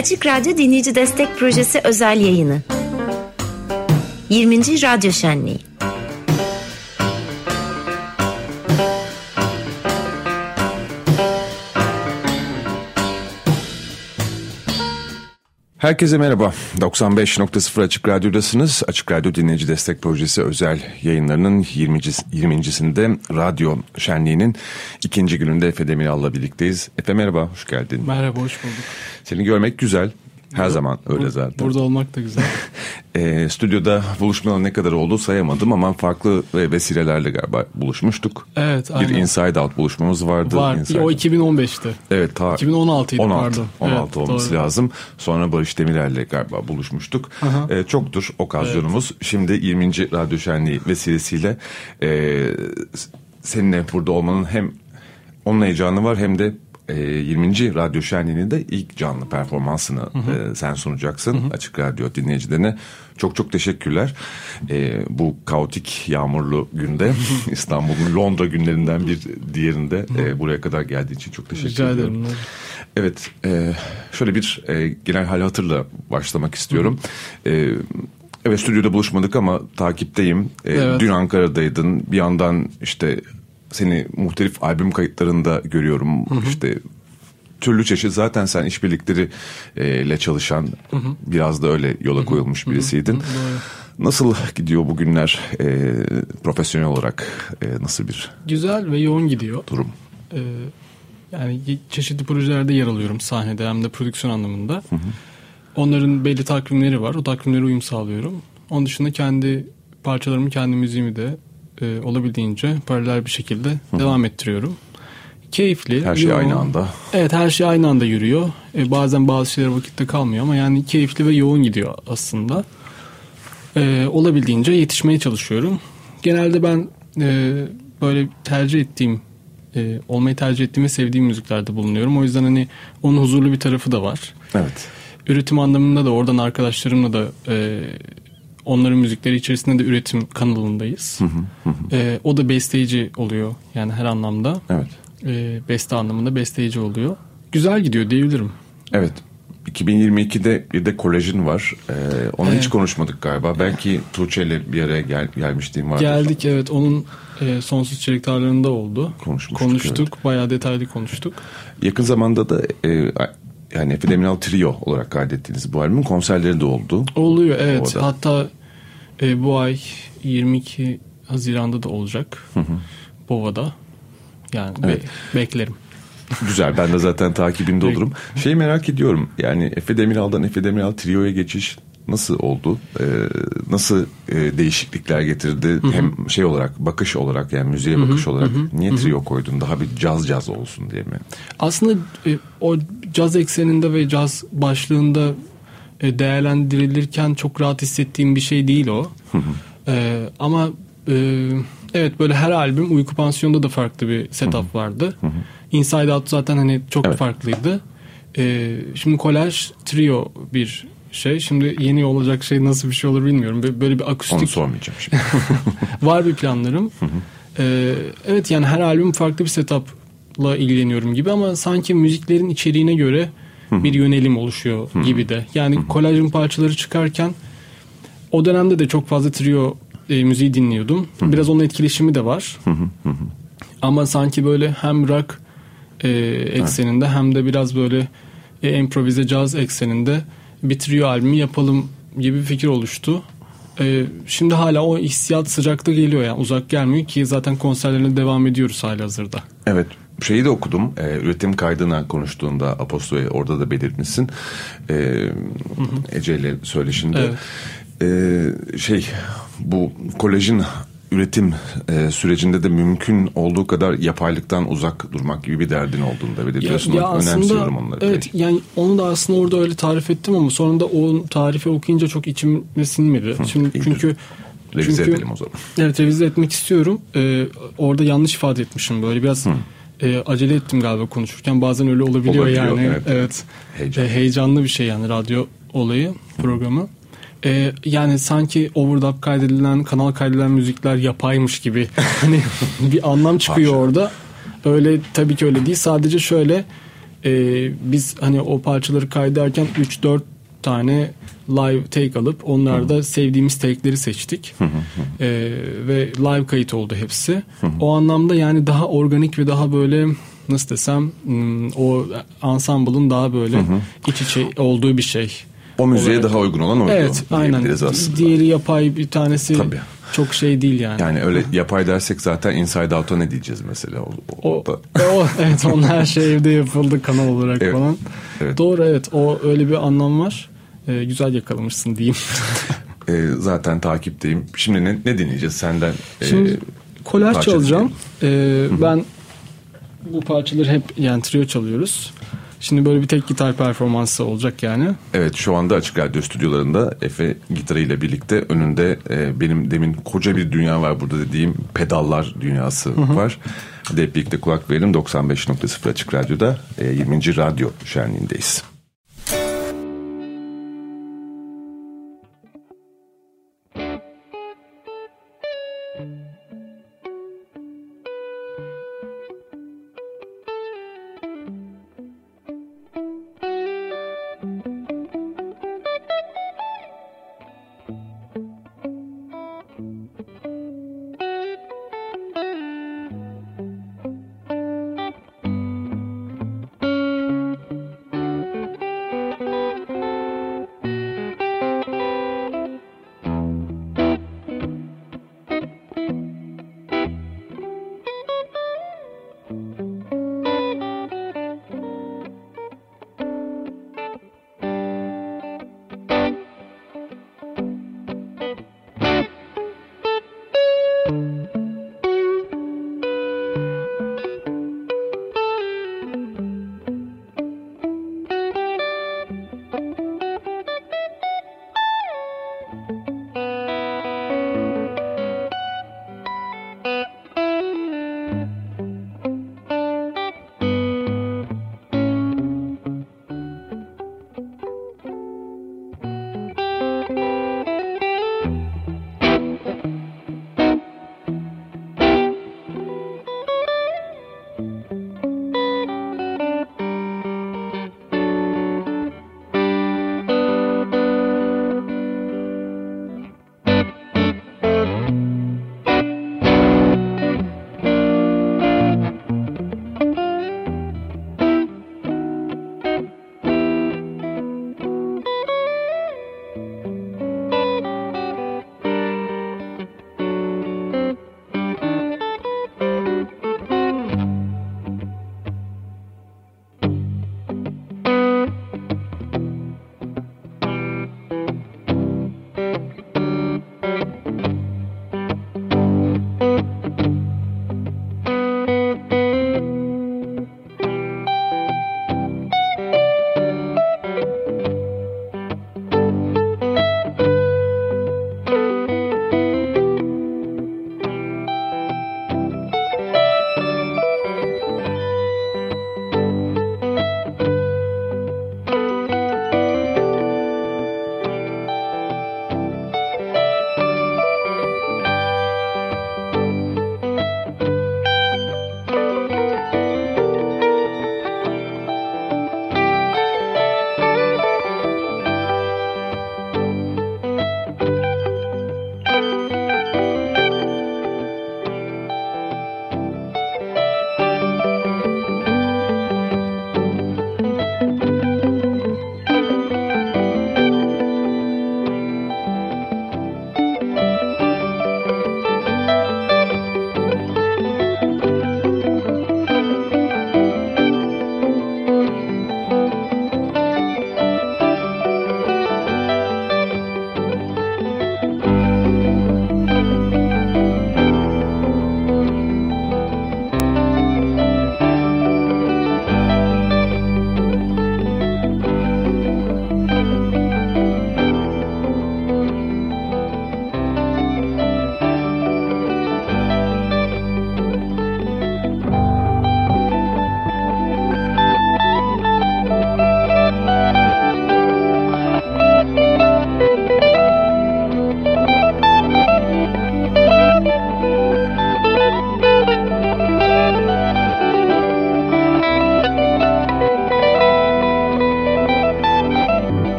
Açık Radyo Dinleyici Destek Projesi özel yayını. 20. Radyo Şenliği. Herkese merhaba. 95.0 Açık Radyo'dasınız. Açık Radyo Dinleyici Destek Projesi özel yayınlarının 20. 20.sinde Radyo Şenliği'nin ikinci gününde Efe Demiral'la birlikteyiz. Efe merhaba, hoş geldin. Merhaba, hoş bulduk. Seni görmek güzel. Her zaman öyle Bur- zaten. Burada olmak da güzel. E, stüdyoda buluşmalar ne kadar oldu sayamadım ama farklı ve vesilelerle galiba buluşmuştuk. Evet, Bir aynen. Inside Out buluşmamız vardı. Var. Inside- O 2015'ti. Evet ta 2016 'ydı, 16, pardon. 16 Evet, olması doğru. lazım. Sonra Barış Demirer'le galiba buluşmuştuk. Aha. Ee, çoktur okazyonumuz. Şimdi 20. Radyo Şenliği vesilesiyle e, seninle burada olmanın hem onun heyecanı var hem de e, 20. Radyo Şenliği'nin de ilk canlı performansını e, sen sunacaksın Açık Radyo dinleyicilerine. Çok çok teşekkürler. E, bu kaotik yağmurlu günde İstanbul'un Londra günlerinden bir diğerinde e, buraya kadar geldiği için çok teşekkür Rica ediyorum. ederim. Evet, e, şöyle bir e, genel hal hatırla başlamak istiyorum. E, evet, stüdyoda buluşmadık ama takipteyim. Evet. Dün Ankara'daydın. Bir yandan işte seni muhtelif albüm kayıtlarında görüyorum. İşte türlü çeşit zaten sen işbirlikleri e, ile çalışan biraz da öyle yola koyulmuş birisiydin. Nasıl gidiyor bugünler e, profesyonel olarak e, nasıl bir Güzel ve yoğun gidiyor. durum? Ee, yani çeşitli projelerde yer alıyorum sahnede hem de prodüksiyon anlamında. Onların belli takvimleri var. O takvimlere uyum sağlıyorum. Onun dışında kendi parçalarımı, kendi müziğimi de e, olabildiğince paralel bir şekilde devam ettiriyorum. Keyifli. Her şey yoğun. aynı anda. Evet her şey aynı anda yürüyor. E, bazen bazı şeyler vakitte kalmıyor ama yani keyifli ve yoğun gidiyor aslında. E, olabildiğince yetişmeye çalışıyorum. Genelde ben e, böyle tercih ettiğim, e, olmayı tercih ettiğim ve sevdiğim müziklerde bulunuyorum. O yüzden hani onun huzurlu bir tarafı da var. Evet. Üretim anlamında da oradan arkadaşlarımla da e, onların müzikleri içerisinde de üretim kanalındayız. E, o da besteci oluyor yani her anlamda. Evet. E, beste anlamında besteci oluyor. Güzel gidiyor diyebilirim. Evet. 2022'de bir de kolajın var. Ee, onu hiç Evet. konuşmadık galiba. Belki Tuğçe ile bir araya gel, gelmişliğim vardı. Geldik evet onun e, sonsuz çeyrek tarlarında oldu. Konuşmuştuk, Konuştuk bayağı detaylı konuştuk. Yakın zamanda da e, yani Efe Trio olarak kaydettiğiniz bu albümün konserleri de oldu. Oluyor evet Orada. hatta e, bu ay 22 Haziran'da da olacak. Bova'da. Yani be- Evet. beklerim. Güzel ben de zaten takibinde olurum. Şeyi merak ediyorum yani Efe Demiral'dan Efe Demiral Trio'ya geçiş nasıl oldu? Ee, nasıl e, değişiklikler getirdi? Hem şey olarak bakış olarak yani müziğe bakış olarak niye trio koydun? Daha bir caz caz olsun diye mi? Aslında e, o caz ekseninde ve caz başlığında e, değerlendirilirken çok rahat hissettiğim bir şey değil o. E, ama e, evet böyle her albüm Uyku Pansiyon'da da farklı bir setup vardı. Inside Out zaten hani çok Evet. farklıydı. E, şimdi kolaj trio bir şey. Şimdi yeni olacak şey nasıl bir şey olur bilmiyorum. Böyle- bir Onu akustik sormayacağım şimdi. var bir planlarım. Ee, evet yani her albüm farklı bir setupla ilgileniyorum gibi ama sanki müziklerin içeriğine göre bir yönelim oluşuyor gibi de. Yani kolajın parçaları çıkarken o dönemde de çok fazla trio e, müziği dinliyordum. Biraz onun etkileşimi de var. ama sanki böyle hem rock e, ekseninde hem de biraz böyle e, improvize caz ekseninde bir trio albümü yapalım gibi bir fikir oluştu. E, şimdi hala o hissiyat sıcakta geliyor yani uzak gelmiyor ki zaten konserlerine devam ediyoruz hala hazırda. Evet şeyi de okudum. Ee, üretim kaydına konuştuğunda Aposto'ya orada da belirtmişsin. Ee, Ece ile söyleşinde. Ee, şey bu kolajın üretim e, sürecinde de mümkün olduğu kadar yapaylıktan uzak durmak gibi bir derdin olduğunu da belirtiyorsun. Önemsiyorum onları. Evet yani onu da aslında orada öyle tarif ettim ama sonunda o tarifi okuyunca çok içime sinmedi. Şimdi iyi. çünkü Revize çünkü- edelim o zaman. Evet revize etmek istiyorum. Ee, orada yanlış ifade etmişim böyle biraz e, acele ettim galiba konuşurken bazen öyle olabiliyor, Olabiliyor, yani. evet. Evet. Heyecan. E, heyecanlı bir şey yani radyo olayı programı. E, yani sanki overdub kaydedilen, kanal kaydedilen müzikler yapaymış gibi. hani bir anlam çıkıyor orada. Öyle tabii ki öyle değil. Sadece şöyle e, biz hani o parçaları kaydederken 3-4 tane live take alıp onlarda sevdiğimiz take'leri seçtik. Ee, ve live kayıt oldu hepsi. O anlamda yani daha organik ve daha böyle nasıl desem hmm, o ensemble'ın daha böyle iç içe olduğu bir şey. O müziğe olarak. daha uygun olan oydu. Evet aynen. aslında. Diğeri yapay bir tanesi Tabii. çok şey değil yani. Yani öyle yapay dersek zaten Inside Out'a ne diyeceğiz mesela? O, o, O, da- o evet onun her şey evde yapıldı kanal olarak Evet, falan. evet. Doğru evet o öyle bir anlam var. Ee, güzel yakalamışsın diyeyim. e, zaten takipteyim. Şimdi ne, ne dinleyeceğiz senden? e, Şimdi kolaj parça çalacağım. Ee, ben bu parçaları hep yani trio çalıyoruz. Şimdi böyle bir tek gitar performansı olacak yani. Evet şu anda Açık Radyo stüdyolarında Efe gitarıyla birlikte önünde e, benim demin koca bir dünya var burada dediğim pedallar dünyası var. Hadi hep birlikte kulak verelim 95.0 Açık Radyo'da e, 20. Radyo Şenliği'ndeyiz.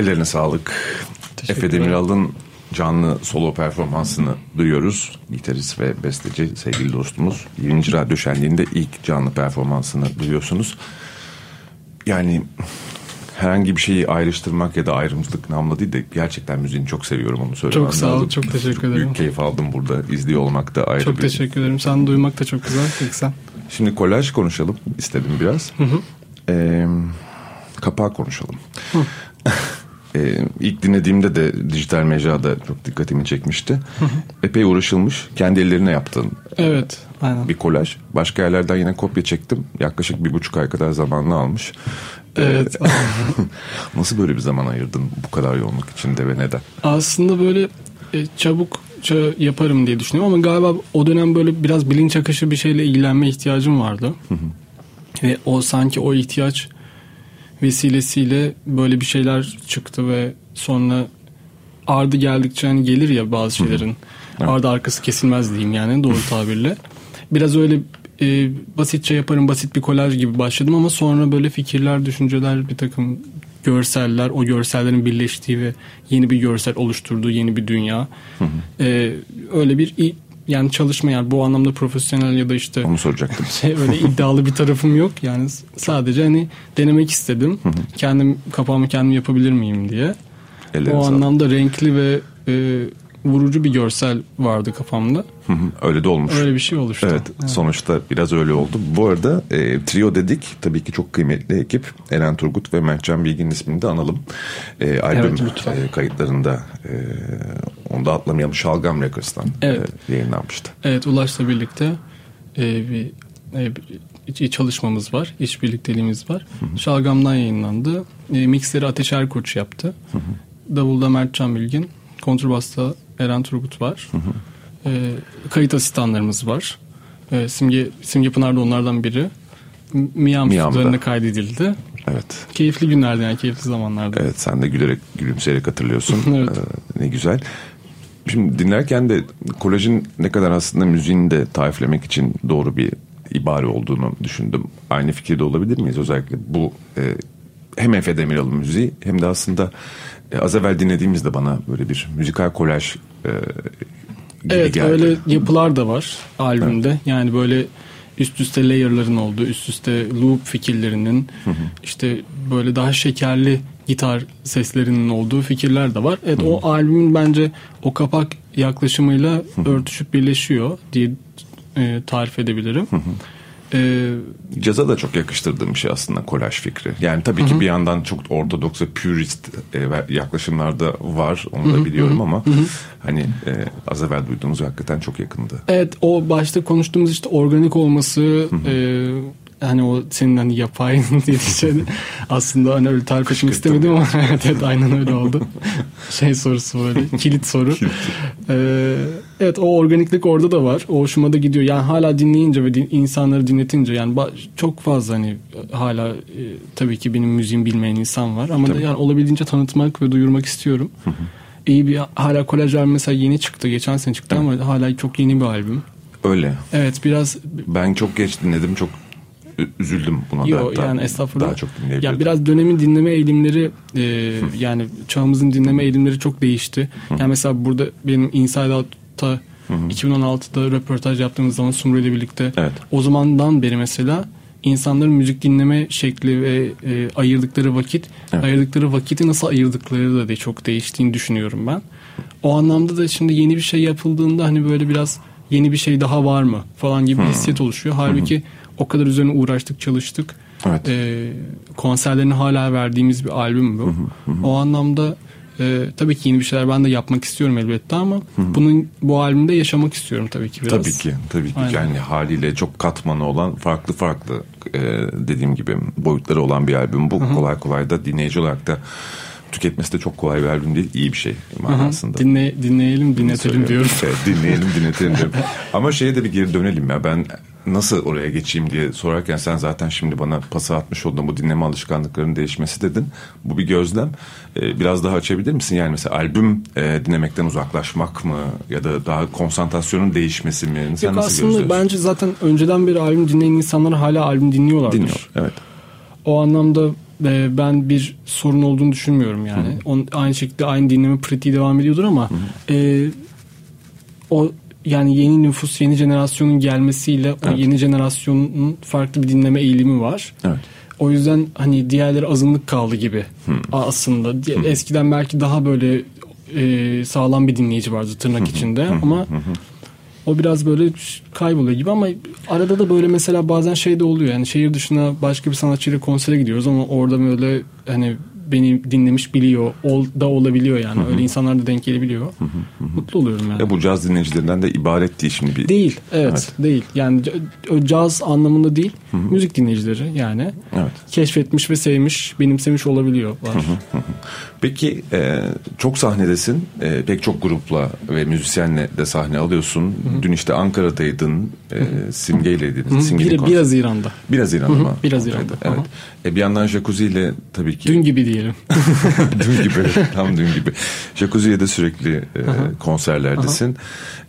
Ellerine sağlık. Efe Demiral'ın canlı solo performansını duyuyoruz. Gitarist ve besteci sevgili dostumuz. 20. Radyo Şenliği'nde ilk canlı performansını duyuyorsunuz. Yani herhangi bir şeyi ayrıştırmak ya da ayrımcılık namla değil de gerçekten müziğini çok seviyorum onu söylemem Çok sağ ol, çok teşekkür çok ederim. Büyük keyif aldım burada izliyor olmak da ayrı Çok bir... teşekkür ederim. Sen duymak da çok güzel. Sen. Şimdi kolaj konuşalım istedim biraz. Ee, kapağı konuşalım. Ee, ilk dinlediğimde de dijital mecrada çok dikkatimi çekmişti. Epey uğraşılmış. Kendi ellerine yaptığın Evet. Aynen. bir kolaj. Başka yerlerden yine kopya çektim. Yaklaşık bir buçuk ay kadar zamanını almış. Ee, Evet. Nasıl böyle bir zaman ayırdın bu kadar yoğunluk içinde ve neden? Aslında böyle e, çabukça yaparım diye düşünüyorum ama galiba o dönem böyle biraz bilinç akışı bir şeyle ilgilenme ihtiyacım vardı. Ve o sanki o ihtiyaç vesilesiyle böyle bir şeyler çıktı ve sonra ardı geldikçe hani gelir ya bazı şeylerin. Ardı arkası kesilmez diyeyim yani doğru tabirle. Biraz öyle e, basitçe yaparım basit bir kolaj gibi başladım ama sonra böyle fikirler, düşünceler, bir takım görseller, o görsellerin birleştiği ve yeni bir görsel oluşturduğu yeni bir dünya. E, öyle bir yani çalışma yani bu anlamda profesyonel ya da işte Onu soracaktım. şey öyle iddialı bir tarafım yok. Yani sadece hani denemek istedim. Kendim kapağımı kendim yapabilir miyim diye. Ellerine o anlamda renkli ve e, vurucu bir görsel vardı kafamda. Hı hı, Öyle de olmuş. Öyle bir şey oluştu. Evet, sonuçta biraz öyle oldu. Bu arada e, trio dedik. Tabii ki çok kıymetli ekip. Eren Turgut ve Mertcan Bilgin'in ismini de analım. E, albüm Evet, e, kayıtlarında e, onu da atlamayalım. Şalgam Records'tan Evet. e, yayınlanmıştı. Evet Ulaş'la birlikte e, bir, e, bir çalışmamız var. İş birlikteliğimiz var. Şalgam'dan yayınlandı. E, mixleri Ateş Erkoç yaptı. Davulda Mertcan Bilgin. Kontrbasta Eren Turgut var. E, kayıt asistanlarımız var. E, Simge, Simge Pınar da onlardan biri. M- Miam Miam'da. stüdyolarında kaydedildi. Evet. Keyifli günlerdi yani keyifli zamanlardı. Evet sen de gülerek gülümseyerek hatırlıyorsun. Evet. Ee, ne güzel. Şimdi dinlerken de kolajın ne kadar aslında müziğini de tariflemek için doğru bir ibare olduğunu düşündüm. Aynı fikirde olabilir miyiz? Özellikle bu e, hem Efe Demiral'ın müziği hem de aslında e, az evvel dinlediğimizde bana böyle bir müzikal kolaj e, gibi Evet geldi. öyle yapılar da var albümde. Yani böyle üst üste layer'ların olduğu, üst üste loop fikirlerinin işte böyle daha şekerli gitar seslerinin olduğu fikirler de var. Evet o albümün bence o kapak yaklaşımıyla örtüşüp birleşiyor diye e, tarif edebilirim. E, Caza da çok yakıştırdığım bir şey aslında kolaj fikri. Yani tabii ki bir yandan çok ortodoks ve purist e, yaklaşımlarda var. Onu da biliyorum ama hani e, az evvel duyduğumuz hakikaten çok yakındı. Evet o başta konuştuğumuz işte organik olması e, hani o senin hani yapay dedikçe aslında hani öyle tarif etmek istemedim ama evet, evet aynen öyle oldu. şey sorusu böyle kilit soru. E, evet o organiklik orada da var. O hoşuma da gidiyor. Yani hala dinleyince ve din- insanları dinletince yani çok fazla hani hala e, tabii ki benim müziğimi bilmeyen insan var ama da yani olabildiğince tanıtmak ve duyurmak istiyorum. İyi bir hala kolaj mesela yeni çıktı. Geçen sene çıktı ama hala çok yeni bir albüm. Öyle. Evet biraz Ben çok geç dinledim. Çok üzüldüm buna da. Yo, hatta. yani estağfurullah. Daha çok dinleyebilirdim. Ya biraz dönemin dinleme eğilimleri e, yani çağımızın dinleme eğilimleri çok değişti. Yani mesela burada benim Inside Out'ta 2016'da röportaj yaptığımız zaman Sumru ile birlikte Evet. o zamandan beri mesela insanların müzik dinleme şekli ve e, ayırdıkları vakit Evet. ayırdıkları vakiti nasıl ayırdıkları da de çok değiştiğini düşünüyorum ben. O anlamda da şimdi yeni bir şey yapıldığında hani böyle biraz yeni bir şey daha var mı falan gibi bir hissiyat oluşuyor. Halbuki o kadar üzerine uğraştık çalıştık. Evet. E, konserlerini hala verdiğimiz bir albüm bu. O anlamda e, tabii ki yeni bir şeyler ben de yapmak istiyorum elbette ama bunun bu albümde yaşamak istiyorum tabii ki biraz. Tabii ki, tabii ki. Aynen. Yani haliyle çok katmanı olan farklı farklı e, dediğim gibi boyutları olan bir albüm. Bu kolay kolay da dinleyici olarak da tüketmesi de çok kolay bir albüm değil. iyi bir şey manasında. Dinle, dinleyelim, dinletelim diyoruz. Evet, dinleyelim dinletelim diyorum. Ama şeye de bir geri dönelim ya ben nasıl oraya geçeyim diye sorarken sen zaten şimdi bana pası atmış oldun bu dinleme alışkanlıklarının değişmesi dedin. Bu bir gözlem. Ee, biraz daha açabilir misin? Yani mesela albüm e, dinlemekten uzaklaşmak mı ya da daha konsantrasyonun değişmesi mi? Sen Yok nasıl aslında bence zaten önceden beri albüm dinleyen insanlar hala albüm dinliyorlardır. Dinliyor. Evet. O anlamda e, ben bir sorun olduğunu düşünmüyorum yani. On, aynı şekilde aynı dinleme pratiği devam ediyordur ama e, o yani yeni nüfus, yeni jenerasyonun gelmesiyle Evet. o yeni jenerasyonun farklı bir dinleme eğilimi var. Evet. O yüzden hani diğerleri azınlık kaldı gibi aslında. Di- Eskiden belki daha böyle e, sağlam bir dinleyici vardı tırnak içinde ama o biraz böyle kayboluyor gibi ama arada da böyle mesela bazen şey de oluyor yani şehir dışına başka bir sanatçıyla konsere gidiyoruz ama orada böyle hani beni dinlemiş biliyor ol, da olabiliyor yani öyle insanlar da denk gelebiliyor. Mutlu oluyorum yani. Ya bu caz dinleyicilerinden de ibaret değil şimdi bir. Değil, evet, Evet. değil. Yani caz anlamında değil, müzik dinleyicileri yani Evet. keşfetmiş ve sevmiş, benimsemiş olabiliyor var. Peki e, çok sahnedesin. E, pek çok grupla ve müzisyenle de sahne alıyorsun. Dün işte Ankara'daydın. E, Simge'yleydin. Simge'nin Bir, konseri. 1 Haziran'da. Biraz İran'da Hı hı, mı? bir Haziran'da. Evet. E, bir yandan Jacuzzi ile tabii ki. Dün gibi diyelim. dün gibi. Tam dün gibi. Jacuzzi'ye de sürekli e, konserlerdesin.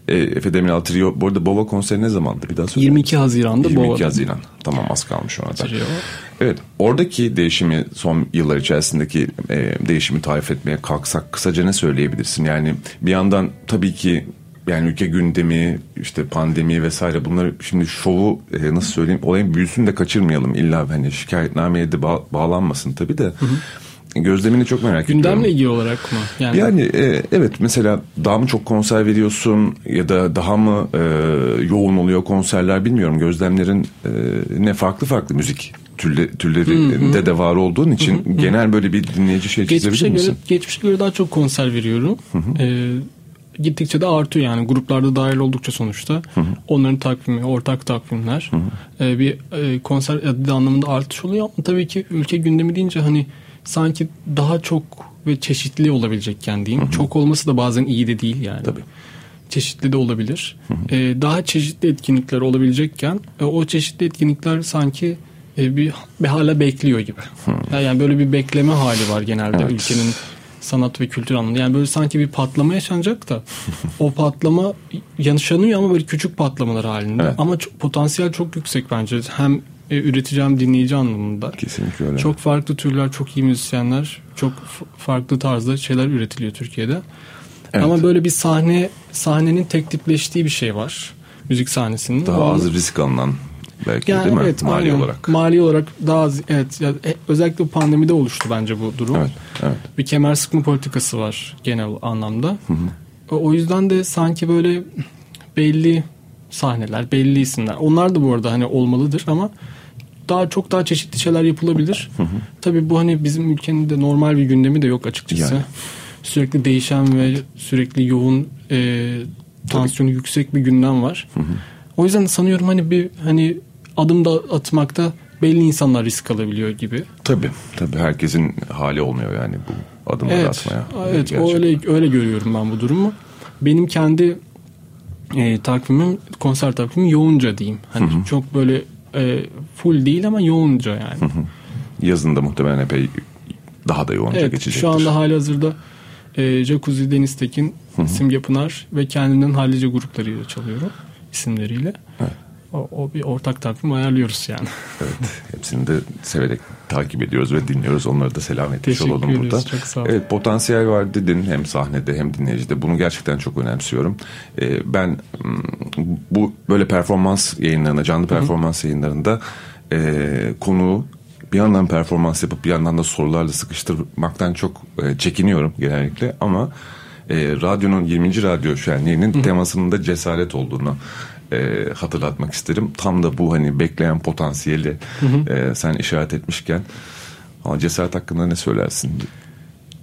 E, Efe Demiral Trio. Bu arada Bova konseri ne zamandı? Bir daha söyle. 22 Haziran'da 22 Bova'da. Haziran. Tamam az kalmış ona da. Evet oradaki değişimi son yıllar içerisindeki e, değişimi tarif etmeye kalksak kısaca ne söyleyebilirsin? Yani bir yandan tabii ki yani ülke gündemi işte pandemi vesaire bunları şimdi şovu e, nasıl söyleyeyim olayın büyüsünü de kaçırmayalım illa hani şikayetnameye de ba- bağlanmasın tabii de gözlemini çok merak ediyorum. Gündemle ilgili olarak mı? Yani, Yani e, evet mesela daha mı çok konser veriyorsun ya da daha mı e, yoğun oluyor konserler bilmiyorum. Gözlemlerin e, ne farklı farklı müzik türle, türlerinde de var olduğun için genel böyle bir dinleyici şey geçmişe çizebilir göre, misin? geçmişe göre daha çok konser veriyorum. Ee, gittikçe de artıyor yani gruplarda dahil oldukça sonuçta. Onların takvimi, ortak takvimler. Ee, bir e, konser adı anlamında artış oluyor ama tabii ki ülke gündemi deyince hani sanki daha çok ve çeşitli olabilecekken diyeyim. Çok olması da bazen iyi de değil yani. Tabii. Çeşitli de olabilir. Ee, daha çeşitli etkinlikler olabilecekken e, o çeşitli etkinlikler sanki e, bir, bir hala bekliyor gibi. Yani böyle bir bekleme hali var genelde Evet. ülkenin sanat ve kültür anlamında. Yani böyle sanki bir patlama yaşanacak da o patlama yaşanıyor ama böyle küçük patlamalar halinde. Evet. Ama çok, potansiyel çok yüksek bence. Hem e, üretici hem dinleyici anlamında. Kesinlikle öyle. Çok farklı türler, çok iyi müzisyenler, çok farklı tarzda şeyler üretiliyor Türkiye'de. Evet. Ama böyle bir sahne sahnenin tek tipleştiği bir şey var. Müzik sahnesinin. daha Onu- az risk alınan belki yani değil mi? evet, Mali aynen. olarak. Mali olarak daha az, evet ya, e, özellikle pandemide oluştu bence bu durum. Evet, evet. Bir kemer sıkma politikası var genel anlamda. O, o yüzden de sanki böyle belli sahneler, belli isimler. Onlar da bu arada hani olmalıdır ama daha çok daha çeşitli şeyler yapılabilir. Tabii bu hani bizim ülkenin de normal bir gündemi de yok açıkçası. Yani. Sürekli değişen ve sürekli yoğun e, tansiyonu yüksek bir gündem var. O yüzden sanıyorum hani bir hani adım da atmakta belli insanlar risk alabiliyor gibi. Tabii tabii herkesin hali olmuyor yani bu adımları Evet. atmaya. Evet, o Gerçekten. öyle öyle görüyorum ben bu durumu. Benim kendi e, takvimim, konser takvimim yoğunca diyeyim. Hani çok böyle e, full değil ama yoğunca yani. Yazın da muhtemelen epey daha da yoğunca Evet, geçecektir. şu anda hali hazırda e, Jacuzzi Deniz Tekin, Simge Pınar ve kendimden hallice gruplarıyla çalıyorum isimleriyle. O, o bir ortak takvim ayarlıyoruz yani. Evet, hepsini de severek takip ediyoruz ve dinliyoruz. Onları da selam etmiş Teşekkür olalım burada. çok sağ olun. Evet, potansiyel var dedin hem sahnede hem dinleyicide. Bunu gerçekten çok önemsiyorum. Ee, ben mm, bu böyle performans yayınlarında, canlı performans yayınlarında e, konuğu bir yandan performans yapıp bir yandan da sorularla sıkıştırmaktan çok e, çekiniyorum genellikle ama e, radyonun 20. radyo şenliğinin temasının da cesaret olduğunu e, hatırlatmak isterim. Tam da bu hani bekleyen potansiyeli e, sen işaret etmişken ama cesaret hakkında ne söylersin?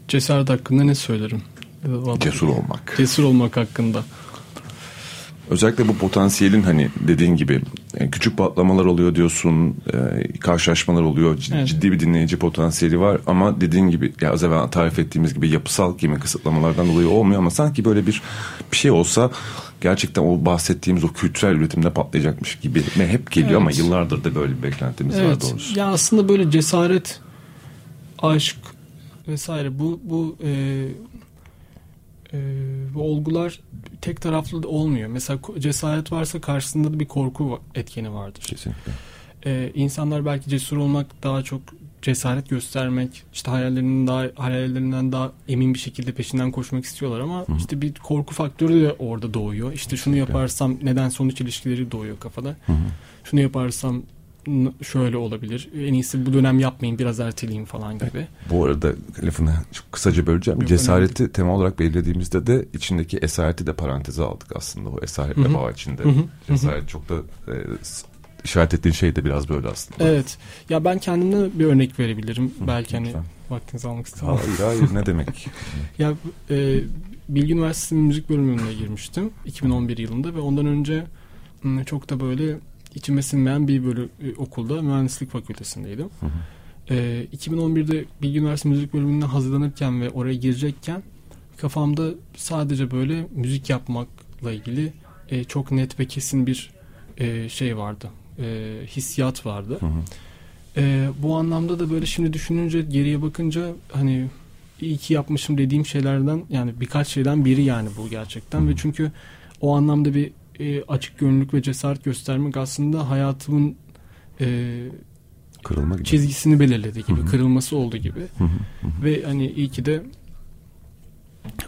Cesaret hakkında ne söylerim? Vallahi- Cesur olmak. Cesur olmak hakkında. Özellikle bu potansiyelin hani dediğin gibi e, küçük patlamalar oluyor diyorsun, e, karşılaşmalar oluyor, c- Evet. ciddi bir dinleyici potansiyeli var ama dediğin gibi ya az evvel tarif ettiğimiz gibi yapısal kimi kısıtlamalardan dolayı olmuyor ama sanki böyle bir bir şey olsa gerçekten o bahsettiğimiz o kültürel üretimde patlayacakmış gibi ne hep geliyor ama Evet. yıllardır da böyle bir beklentimiz var Evet. doğrusu. Ya aslında böyle cesaret, aşk vesaire bu bu e, e, bu olgular tek taraflı da olmuyor. Mesela cesaret varsa karşısında da bir korku etkeni vardır. Kesinlikle. E, insanlar belki cesur olmak daha çok cesaret göstermek, işte hayallerinin daha hayallerinden daha emin bir şekilde peşinden koşmak istiyorlar ama Hı işte bir korku faktörü de orada doğuyor. İşte şunu yaparsam neden sonuç ilişkileri doğuyor kafada. Hı. Şunu yaparsam şöyle olabilir. En iyisi bu dönem yapmayın biraz erteleyeyim falan gibi. Bu arada lafını çok kısaca böleceğim. Yok, Cesareti tema olarak belirlediğimizde de içindeki esareti de paranteze aldık aslında. O esaretle Hı hı. bağ içinde. Hı hı, hı hı. Cesaret çok da e, işaret ettiğin şey de biraz böyle aslında. Evet. Ya ben kendimden bir örnek verebilirim. Belki hani lütfen. vaktinizi almak istemem. Hayır hayır ne demek? Ya e, Bilgi Üniversitesi'nin müzik bölümüne girmiştim 2011 yılında ve ondan önce çok da böyle içime sinmeyen bir böyle e, okulda mühendislik fakültesindeydim. Hı hı. E, 2011'de Bilgi Üniversitesi müzik bölümüne hazırlanırken ve oraya girecekken kafamda sadece böyle müzik yapmakla ilgili e, çok net ve kesin bir e, şey vardı. E, hissiyat vardı. Hı hı. Ee, bu anlamda da böyle şimdi düşününce geriye bakınca hani iyi ki yapmışım dediğim şeylerden yani birkaç şeyden biri yani bu gerçekten Hı. ve çünkü o anlamda bir e, açık gönüllülük ve cesaret göstermek aslında hayatımın e, Kırılma gibi. çizgisini belirledi gibi Hı hı. kırılması oldu gibi Hı hı, hı hı. ve hani iyi ki de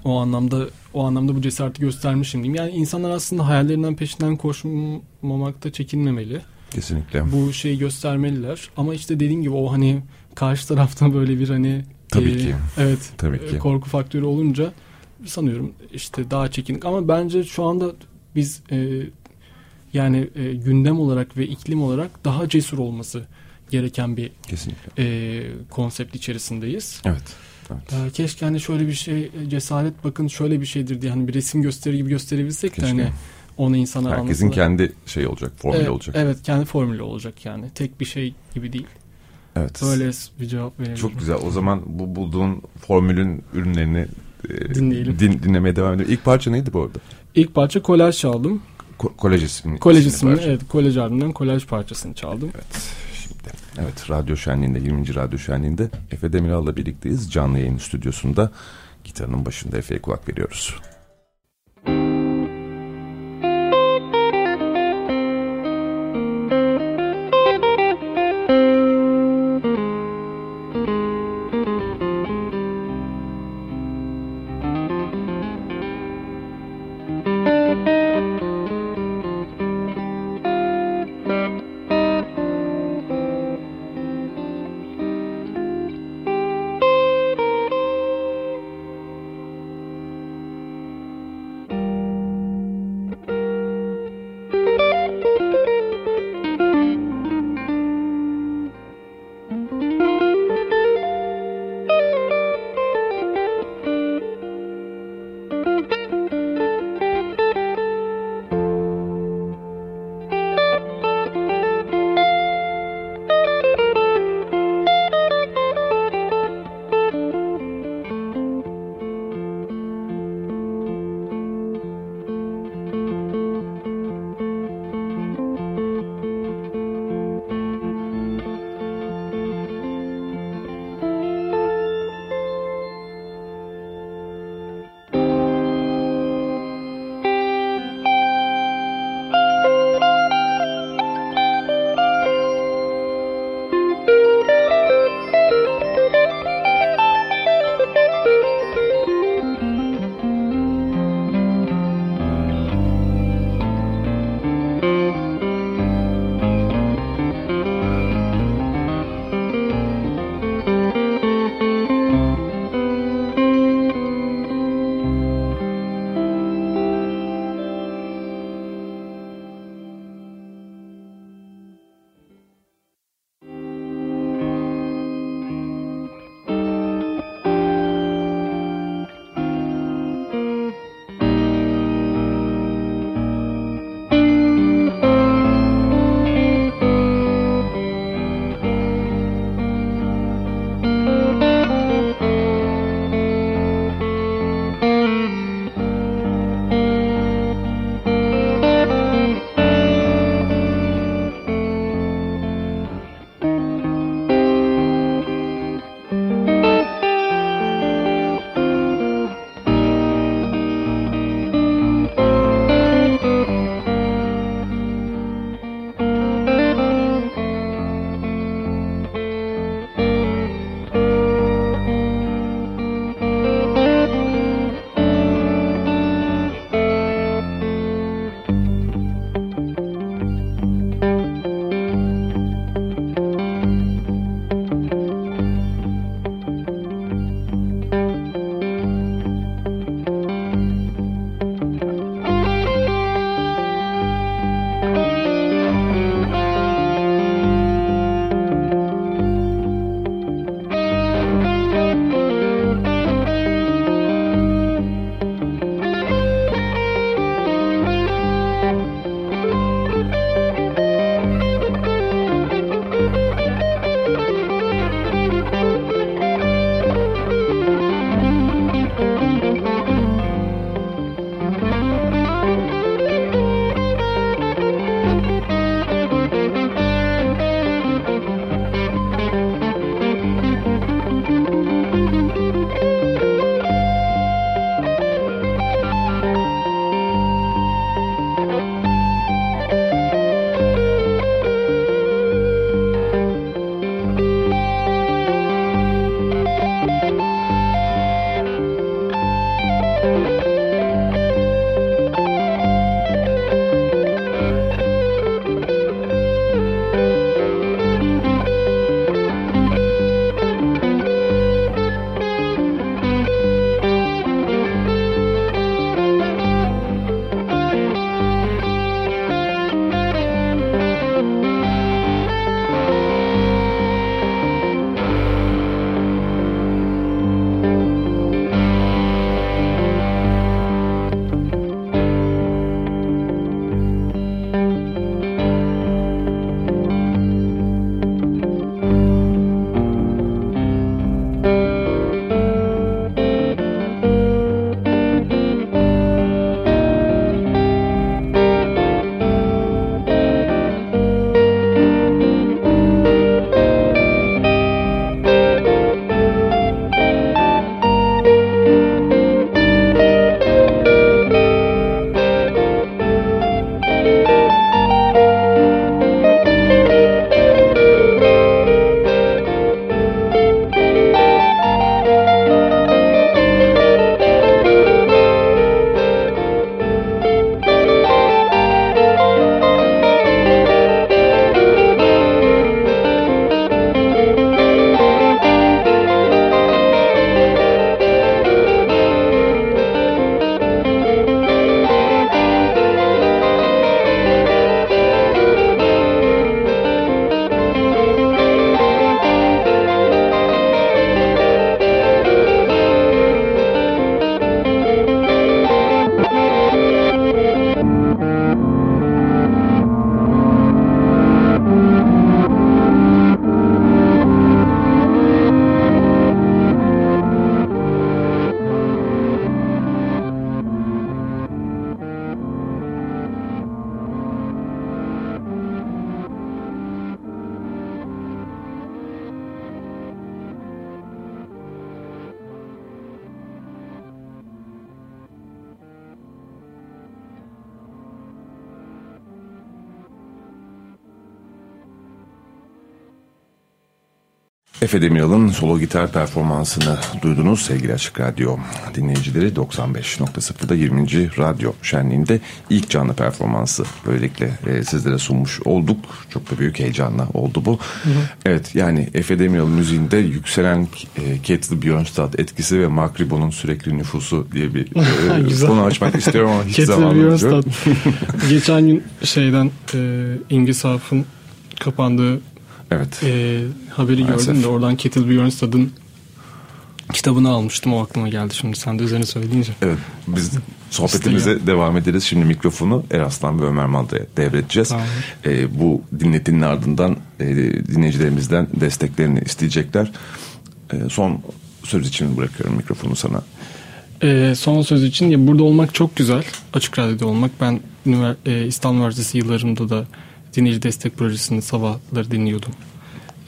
o anlamda o anlamda bu cesareti göstermişim diyeyim. Yani insanlar aslında hayallerinden peşinden koşmamakta çekinmemeli Kesinlikle. bu şeyi göstermeliler. Ama işte dediğim gibi o hani karşı tarafta böyle bir hani Tabii e, ki. evet Tabii e, ki. korku faktörü olunca sanıyorum işte daha çekinik ama bence şu anda biz e, yani e, gündem olarak ve iklim olarak daha cesur olması gereken bir Kesinlikle. e, konsept içerisindeyiz. Evet. evet. E, keşke hani şöyle bir şey e, cesaret bakın şöyle bir şeydir diye hani bir resim gösteri gibi gösterebilsek de Keşke. hani onu insana Herkesin anlatsalar. kendi şey olacak, formülü evet, olacak. Evet kendi formülü olacak yani. Tek bir şey gibi değil. Evet. Böyle bir cevap verebilirim. Çok güzel. O zaman bu bulduğun formülün ürünlerini e, Dinleyelim. din- dinlemeye devam edelim. İlk parça neydi bu arada? İlk parça kolaj çaldım. Ko- kolej ismi. Kolej isimli, parça. evet kolaj albümünden kolaj parçasını çaldım. Evet. Şimdi evet Radyo Şenliği'nde 20. Radyo Şenliği'nde Efe Demiral'la birlikteyiz. Canlı yayın stüdyosunda gitarının başında Efe'ye kulak veriyoruz. Efe Demiral'ın solo gitar performansını duydunuz sevgili Açık Radyo dinleyicileri 95.0'da 20. Radyo Şenliği'nde ilk canlı performansı böylelikle e, sizlere sunmuş olduk. Çok da büyük heyecanla oldu bu. Hı hı. Evet yani Efe Demiral müziğinde yükselen e, Ketil Björnstad etkisi ve Mark Ribon'un sürekli nüfusu diye bir e, konu açmak istiyorum ama hiç zamanımız yok. Geçen gün şeyden e, İngi Saf'ın kapandığı Evet. E, haberi Maalesef. gördüm de oradan Ketil Bjornstad'ın kitabını almıştım. O aklıma geldi şimdi sen de üzerine söyleyince. Evet biz sohbetimize devam ederiz. Şimdi mikrofonu Eraslan ve Ömer Malda'ya devredeceğiz. Tamam. E, bu dinletinin ardından e, dinleyicilerimizden desteklerini isteyecekler. E, son söz için bırakıyorum mikrofonu sana. E, son söz için ya burada olmak çok güzel. Açık radyoda olmak. Ben e, İstanbul Üniversitesi yıllarımda da dinleyici destek projesini sabahları dinliyordum.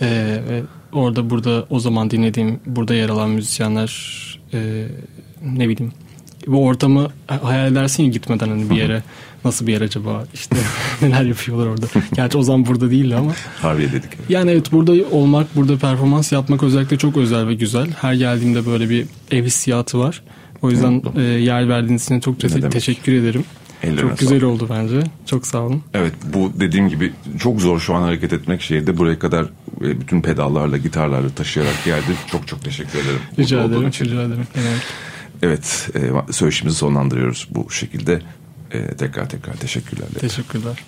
Ee, ve orada burada o zaman dinlediğim burada yer alan müzisyenler e, ne bileyim bu ortamı hayal edersin ya gitmeden hani bir yere nasıl bir yer acaba işte neler yapıyorlar orada. Gerçi o zaman burada değildi ama. Harbiye dedik. Yani evet burada olmak burada performans yapmak özellikle çok özel ve güzel. Her geldiğimde böyle bir ev hissiyatı var. O yüzden e, yer verdiğiniz için çok te- teşekkür ederim. Ellerine çok güzel oldu bence. Çok sağ olun. Evet bu dediğim gibi çok zor şu an hareket etmek şehirde. Buraya kadar e, bütün pedallarla, gitarlarla taşıyarak geldi. Çok çok teşekkür ederim. Rica ederim. Için. Rica ederim. Evet, evet e, söyleşimizi sonlandırıyoruz bu şekilde. E, tekrar tekrar teşekkürler. Teşekkürler.